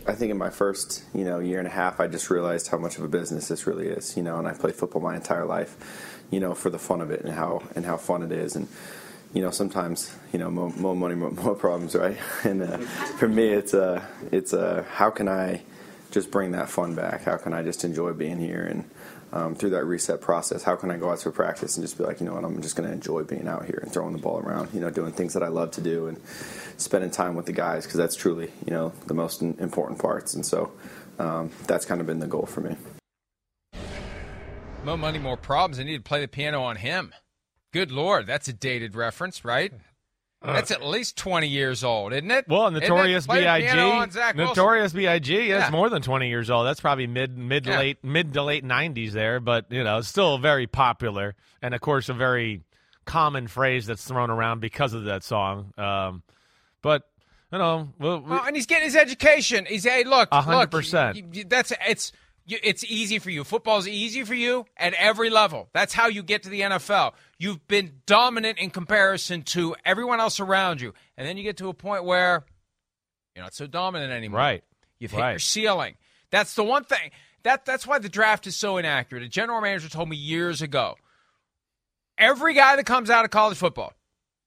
Speaker 8: I think in my first, you know, year and a half, I just realized how much of a business this really is, you know. And I played football my entire life, you know, for the fun of it and how and how fun it is. And you know, sometimes, you know, more, more money, more, more problems, right? And uh, for me, it's uh, it's uh, how can I just bring that fun back? How can I just enjoy being here and um, through that reset process? How can I go out to a practice and just be like, you know what, I'm just going to enjoy being out here and throwing the ball around, you know, doing things that I love to do and spending time with the guys because that's truly, you know, the most important parts. And so um, that's kind of been the goal for me.
Speaker 1: More money, more problems. I need to play the piano on him. Good lord, that's a dated reference, right? That's at least twenty years old, isn't it?
Speaker 3: Well, Notorious
Speaker 1: Play the piano on
Speaker 3: B.I.G. Notorious B.I.G. Yeah,
Speaker 1: Yeah.
Speaker 3: it's more than twenty years old. That's probably mid mid
Speaker 1: Yeah.
Speaker 3: late mid to late nineties there, but you know, still very popular and of course a very common phrase that's thrown around because of that song. Um, but you know, we'll, we-
Speaker 1: Well, and he's getting his education. He's hey, look,
Speaker 3: hundred percent.
Speaker 1: That's it's it's easy for you. Football's easy for you at every level. That's how you get to the NFL. You've been dominant in comparison to everyone else around you, and then you get to a point where you're not so dominant anymore.
Speaker 3: Right.
Speaker 1: You've hit
Speaker 3: Right.
Speaker 1: your ceiling. That's the one thing. That that's why the draft is so inaccurate. A general manager told me years ago. Every guy that comes out of college football,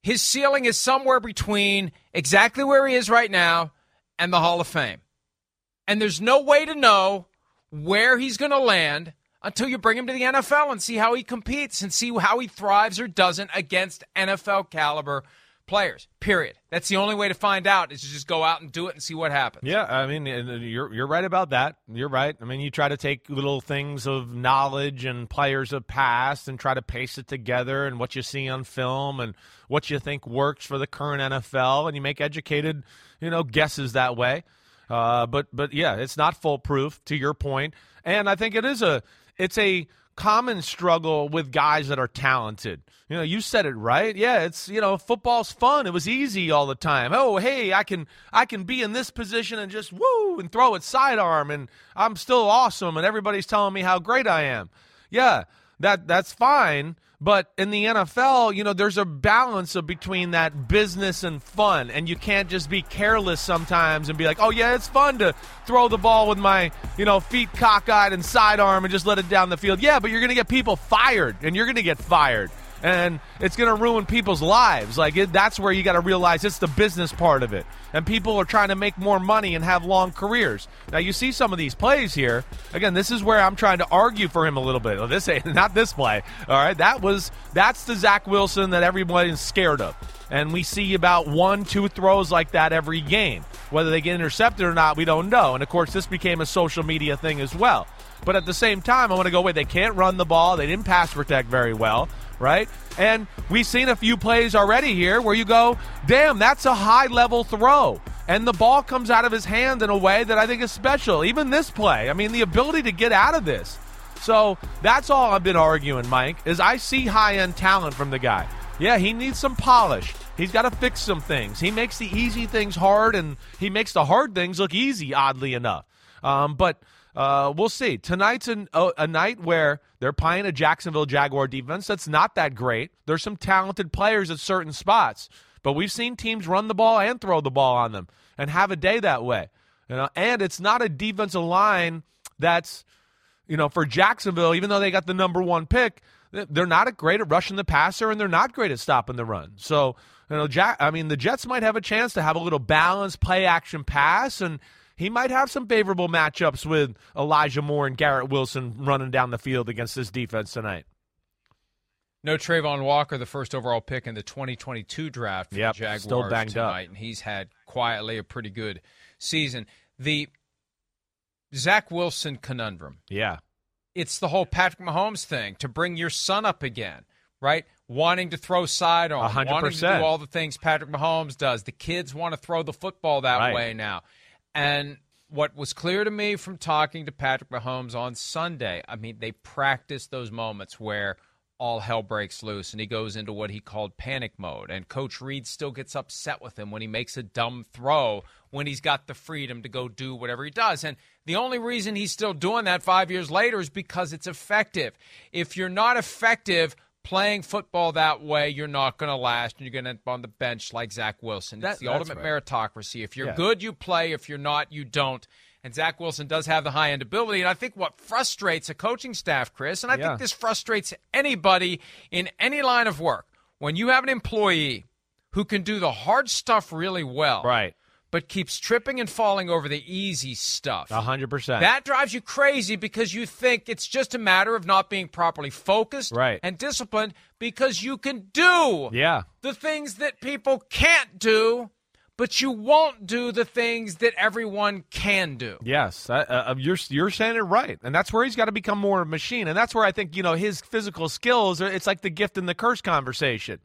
Speaker 1: his ceiling is somewhere between exactly where he is right now and the Hall of Fame. And there's no way to know where he's going to land until you bring him to the NFL and see how he competes and see how he thrives or doesn't against NFL caliber players. Period. That's the only way to find out is to just go out and do it and see what happens.
Speaker 3: Yeah, I mean, you're you're right about that. You're right. I mean, you try to take little things of knowledge and players of past and try to paste it together and what you see on film and what you think works for the current NFL, and you make educated, you know, guesses that way. Uh, but but yeah, it's not foolproof to your point, and I think it is a it's a common struggle with guys that are talented. You know, you said it right. Yeah, it's you know, football's fun. It was easy all the time. Oh, hey, I can I can be in this position and just woo and throw it sidearm and I'm still awesome and everybody's telling me how great I am. Yeah, that that's fine. But in the NFL, you know, there's a balance of between that business and fun, and you can't just be careless sometimes and be like, "Oh yeah, it's fun to throw the ball with my, you know, feet cockeyed and sidearm and just let it down the field." Yeah, but you're going to get people fired, and you're going to get fired, and it's going to ruin people's lives. Like it, that's where you got to realize it's the business part of it, and people are trying to make more money and have long careers. Now you see some of these plays here. Again, this is where I'm trying to argue for him a little bit. Well, this ain't not this play. All right, that was that's the Zach Wilson that everybody is scared of, and we see about one, two throws like that every game. Whether they get intercepted or not, we don't know. And of course, this became a social media thing as well. But at the same time, I want to go, away. they can't run the ball. They didn't pass protect very well, right? And we've seen a few plays already here where you go, damn, that's a high level throw. And the ball comes out of his hand in a way that I think is special. Even this play, I mean, the ability to get out of this. So that's all I've been arguing, Mike, is I see high end talent from the guy. Yeah, he needs some polish. He's got to fix some things. He makes the easy things hard, and he makes the hard things look easy, oddly enough. Um, but uh, we'll see. Tonight's an, a, a night where they're playing a Jacksonville Jaguar defense that's not that great. There's some talented players at certain spots, but we've seen teams run the ball and throw the ball on them and have a day that way. You know, and it's not a defensive line that's, you know, for Jacksonville, even though they got the number one pick, they're not great at rushing the passer and they're not great at stopping the run. So, you know, Jack, I mean, the Jets might have a chance to have a little balanced play action pass and he might have some favorable matchups with Elijah Moore and Garrett Wilson running down the field against this defense tonight.
Speaker 1: No Travon Walker, the first overall pick in the 2022 draft for
Speaker 3: yep,
Speaker 1: the Jaguars
Speaker 3: still banged
Speaker 1: tonight,
Speaker 3: up.
Speaker 1: and he's had quietly a pretty good season. The Zach Wilson conundrum.
Speaker 3: Yeah.
Speaker 1: It's the whole Patrick Mahomes thing to bring your son up again, right? Wanting to throw sidearm,
Speaker 3: 100%.
Speaker 1: wanting to do all the things Patrick Mahomes does. The kids want to throw the football that
Speaker 3: Right.
Speaker 1: way now. And what was clear to me from talking to Patrick Mahomes on Sunday, I mean, they practice those moments where all hell breaks loose and he goes into what he called panic mode. And Coach Reid still gets upset with him when he makes a dumb throw when he's got the freedom to go do whatever he does. And the only reason he's still doing that five years later is because it's effective. If you're not effective, Playing football that way, you're not going to last, and you're going to end up on the bench like Zach Wilson.
Speaker 3: That-
Speaker 1: it's the
Speaker 3: that's
Speaker 1: ultimate
Speaker 3: right.
Speaker 1: meritocracy. If you're
Speaker 3: Yeah.
Speaker 1: good, you play. If you're not, you don't. And Zach Wilson does have the high end ability. And I think what frustrates a coaching staff, Chris, and I
Speaker 3: Yeah.
Speaker 1: think this frustrates anybody in any line of work, when you have an employee who can do the hard stuff really well,
Speaker 3: Right.
Speaker 1: But keeps tripping and falling over the easy stuff.
Speaker 3: A hundred percent.
Speaker 1: That drives you crazy because you think it's just a matter of not being properly focused
Speaker 3: Right.
Speaker 1: and disciplined because you can do
Speaker 3: Yeah.
Speaker 1: the things that people can't do, but you won't do the things that everyone can do.
Speaker 3: Yes, uh, uh, you're you're saying it right, and that's where he's got to become more of a machine, and that's where I think you know his physical skills. It's like the gift and the curse conversation.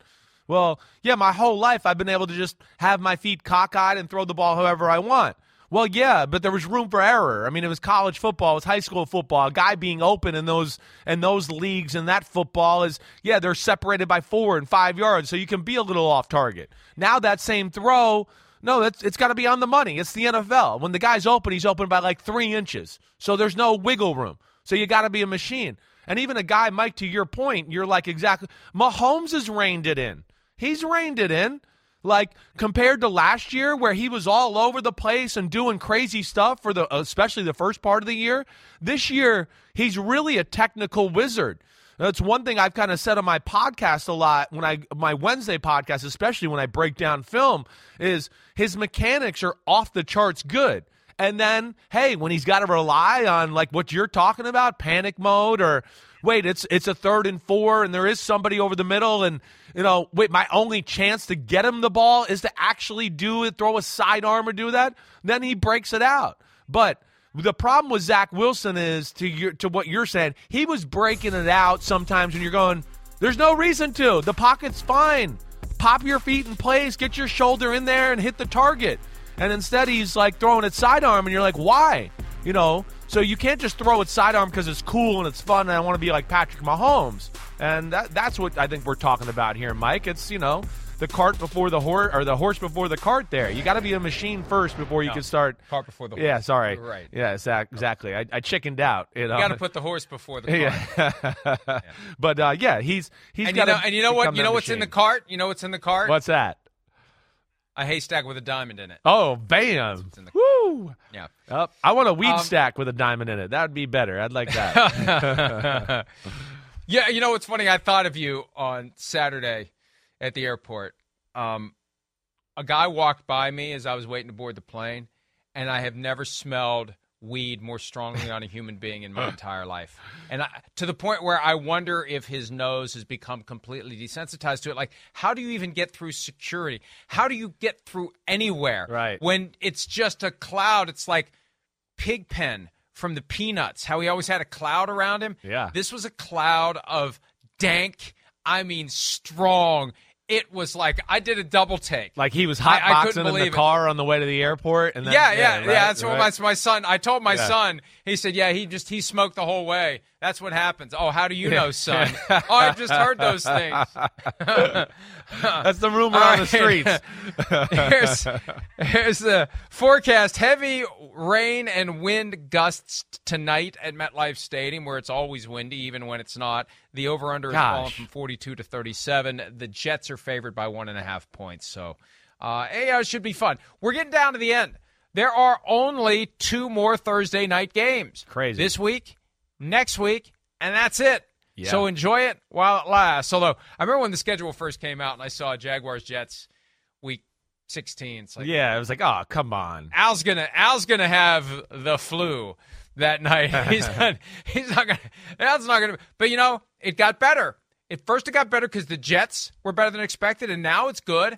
Speaker 3: Well, yeah, my whole life I've been able to just have my feet cockeyed and throw the ball however I want. Well, yeah, but there was room for error. I mean, it was college football, it was high school football. A guy being open in those in those leagues and that football is yeah, they're separated by four and five yards, so you can be a little off target. Now that same throw, no, that's it's got to be on the money. It's the NFL. When the guy's open, he's open by like three inches, so there's no wiggle room. So you got to be a machine. And even a guy, Mike, to your point, you're like exactly. Mahomes has reined it in. He's reined it in. Like compared to last year, where he was all over the place and doing crazy stuff for the, especially the first part of the year. This year, he's really a technical wizard. That's one thing I've kind of said on my podcast a lot when I my Wednesday podcast, especially when I break down film, is his mechanics are off the charts good. And then, hey, when he's got to rely on like what you're talking about, panic mode, or wait, it's it's a third and four, and there is somebody over the middle, and you know, wait, my only chance to get him the ball is to actually do it, throw a sidearm or do that. Then he breaks it out. But the problem with Zach Wilson is to your to what you're saying, he was breaking it out sometimes when you're going, there's no reason to. The pocket's fine. Pop your feet in place, get your shoulder in there, and hit the target. And instead, he's like throwing it sidearm, and you're like, why? You know, so you can't just throw it sidearm because it's cool and it's fun, and I want to be like Patrick Mahomes. And that, that's what I think we're talking about here, Mike. It's you know the cart before the horse, or the horse before the cart. There, you got to be a machine first before you
Speaker 1: No,
Speaker 3: can start.
Speaker 1: cart before the horse.
Speaker 3: Yeah, sorry.
Speaker 1: You're right.
Speaker 3: Yeah, exactly. I, I chickened out. You, know?
Speaker 1: You got to put the horse before the cart.
Speaker 3: yeah. but uh, yeah, he's he's
Speaker 1: and you
Speaker 3: got
Speaker 1: know, and you know what? You know what's in the cart? You know what's in the cart?
Speaker 3: What's that?
Speaker 1: A haystack with a diamond in it.
Speaker 3: Oh, bam!
Speaker 1: the-
Speaker 3: Woo!
Speaker 1: Yeah.
Speaker 3: Up. I want a weed
Speaker 1: Um,
Speaker 3: stack with a diamond in it. That would be better. I'd like that.
Speaker 1: yeah, you know what's funny? I thought of you on Saturday at the airport. Um, a guy walked by me as I was waiting to board the plane, and I have never smelled weed more strongly on a human being in my entire life. And I, to the point where I wonder if his nose has become completely desensitized to it. Like, how do you even get through security? How do you get through anywhere?
Speaker 3: Right.
Speaker 1: When it's just a cloud, it's like Pigpen from the Peanuts, how he always had a cloud around him.
Speaker 3: Yeah.
Speaker 1: This was a cloud of dank, I mean strong. It was like I did a double take.
Speaker 3: Like he was
Speaker 1: I- I couldn't
Speaker 3: in the
Speaker 1: believe it.
Speaker 3: car on the way to the airport, and then,
Speaker 1: yeah, yeah, yeah.
Speaker 3: right,
Speaker 1: That's what my, my son. I told my
Speaker 3: Yeah.
Speaker 1: son. He said, "Yeah, he just he smoked the whole way. That's what happens." Oh, how do you know, son? oh, I've just heard those things.
Speaker 3: That's the rumor on the streets.
Speaker 1: here's, here's the forecast: heavy rain and wind gusts tonight at MetLife Stadium, where it's always windy, even when it's not. The over/under is falling from 42 to 37. The Jets are favored by one and a half points, so uh, yeah, it should be fun. We're getting down to the end. There are only two more Thursday night games.
Speaker 3: Crazy.
Speaker 1: This week, next week, and that's it.
Speaker 3: Yeah.
Speaker 1: So enjoy it while it lasts. Although I remember when the schedule first came out and I saw Jaguars Jets week 16. It's like
Speaker 3: yeah, it was like, oh, come on.
Speaker 1: Al's gonna Al's gonna have the flu that night. He's not. He's not gonna. Al's not gonna. But you know, it got better. At first, it got better because the Jets were better than expected, and now it's good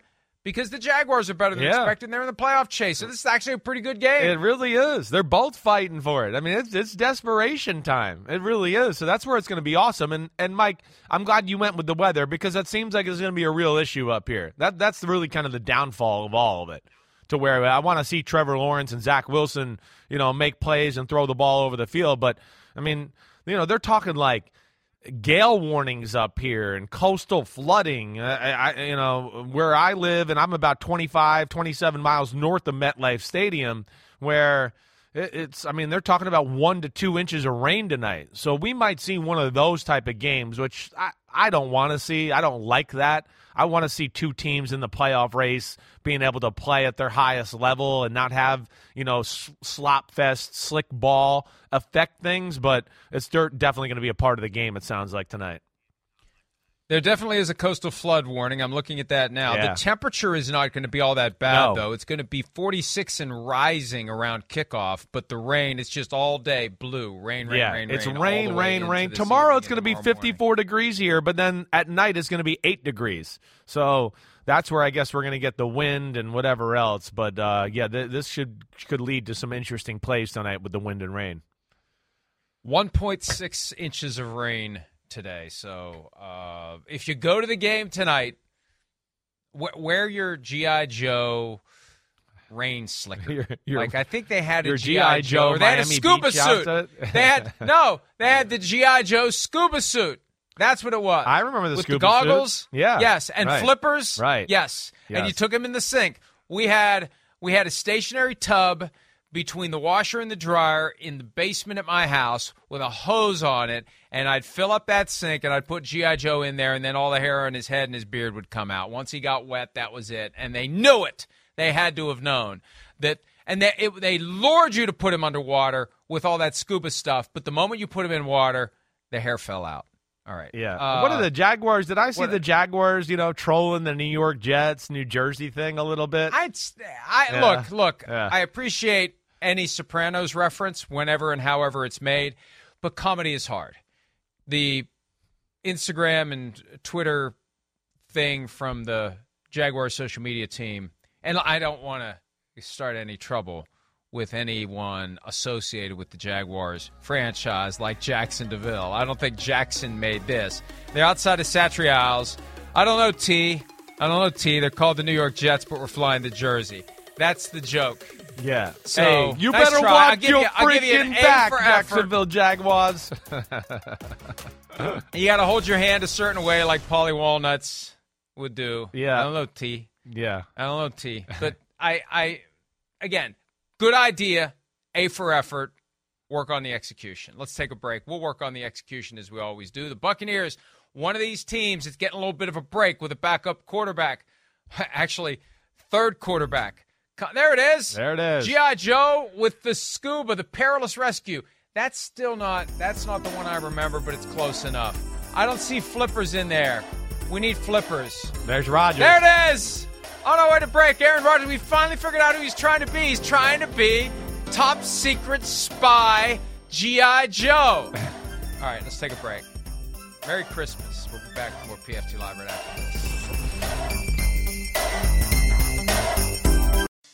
Speaker 1: because the Jaguars are better than
Speaker 3: Yeah.
Speaker 1: expected. They're in the playoff chase, so this is actually a pretty good game.
Speaker 3: It really is. They're both fighting for it. I mean, it's it's desperation time. It really is. So that's where it's going to be awesome. And and Mike, I'm glad you went with the weather because that seems like it's going to be a real issue up here. That that's really kind of the downfall of all of it. To where I want to see Trevor Lawrence and Zach Wilson, you know, make plays and throw the ball over the field. But I mean, you know, they're talking like gale warnings up here and coastal flooding. I, I, you know, where I live, and I'm about 25, 27 miles north of MetLife Stadium, where it, it's, I mean, they're talking about one to two inches of rain tonight. So we might see one of those type of games, which I, I don't want to see. I don't like that. I want to see two teams in the playoff race being able to play at their highest level and not have, you know, slop fest, slick ball affect things, but it's definitely going to be a part of the game, it sounds like tonight.
Speaker 1: There definitely is a coastal flood warning. I'm looking at that now.
Speaker 3: Yeah.
Speaker 1: The temperature is not going to be all that bad,
Speaker 3: No.
Speaker 1: though. It's going to be 46 and rising around kickoff, but the rain is just all day blue. Rain, rain,
Speaker 3: yeah,
Speaker 1: rain,
Speaker 3: it's
Speaker 1: rain.
Speaker 3: rain, rain, rain. Tomorrow it's going to be
Speaker 1: tomorrow morning.
Speaker 3: 54 degrees here, but then at night it's going to be 8 degrees. So that's where I guess we're going to get the wind and whatever else. But uh, yeah, th- this should could lead to some interesting plays tonight with the wind and rain.
Speaker 1: 1.6 inches of rain today. So uh, if you go to the game tonight, wh- wear your GI Joe rain slicker.
Speaker 3: Your- your-
Speaker 1: like I think they had a GI. Joe. They had a scuba
Speaker 3: Beach
Speaker 1: suit. they had no. They had the GI Joe scuba suit. That's what it was.
Speaker 3: I remember the
Speaker 1: with
Speaker 3: scuba
Speaker 1: the goggles.
Speaker 3: suit. Yeah,
Speaker 1: Yes, and
Speaker 3: right.
Speaker 1: flippers.
Speaker 3: Right.
Speaker 1: Yes. And you took them in the sink. We had we had a stationary tub between the washer and the dryer in the basement at my house with a hose on it, and I'd fill up that sink and I'd put GI Joe in there, and then all the hair on his head and his beard would come out. Once he got wet, that was it, and they knew it. They had to have known that, and they, it, they lured you to put him underwater with all that scuba stuff. But the moment you put him in water, the hair fell out. All right.
Speaker 3: Yeah.
Speaker 1: Uh,
Speaker 3: what are the Jaguars? Did I see
Speaker 1: what-
Speaker 3: the Jaguars, you know, trolling the New York Jets, New Jersey thing a little bit?
Speaker 1: I, I
Speaker 3: Yeah.
Speaker 1: look, look.
Speaker 3: Yeah.
Speaker 1: I appreciate any Sopranos reference whenever and however it's made, but comedy is hard. The Instagram and Twitter thing from the Jaguar social media team, and I don't want to start any trouble with anyone associated with the Jaguars franchise like Jackson DeVille. I don't think Jackson made this. They're outside of Satriale's. I don't know T. I don't know T. They're called the New York Jets, but we're flying to Jersey. That's the joke.
Speaker 3: yeah.
Speaker 1: So,
Speaker 3: hey, you
Speaker 1: nice
Speaker 3: better
Speaker 1: try. Give
Speaker 3: your
Speaker 1: you- give you
Speaker 3: freaking back. Jacksonville Jaguars.
Speaker 1: You got to hold your hand a certain way, like Paulie Walnuts would do.
Speaker 3: Yeah.
Speaker 1: I don't know T.
Speaker 3: yeah.
Speaker 1: I don't know T. But I, I, again, good idea. A for effort. Work on the execution. Let's take a break. We'll work on the execution as we always do. The Buccaneers, one of these teams, is getting a little bit of a break with a backup quarterback. Actually, third quarterback. There it is.
Speaker 3: There it is.
Speaker 1: GI Joe with the scuba, the perilous rescue. That's still not. That's not the one I remember, but it's close enough. I don't see flippers in there. We need flippers.
Speaker 3: There's Rodgers.
Speaker 1: There it is. On our way to break, Aaron Rodgers. We finally figured out who he's trying to be. He's trying to be top secret spy GI Joe. All right, let's take a break. Merry Christmas. We'll be back for more PFT Live right after this.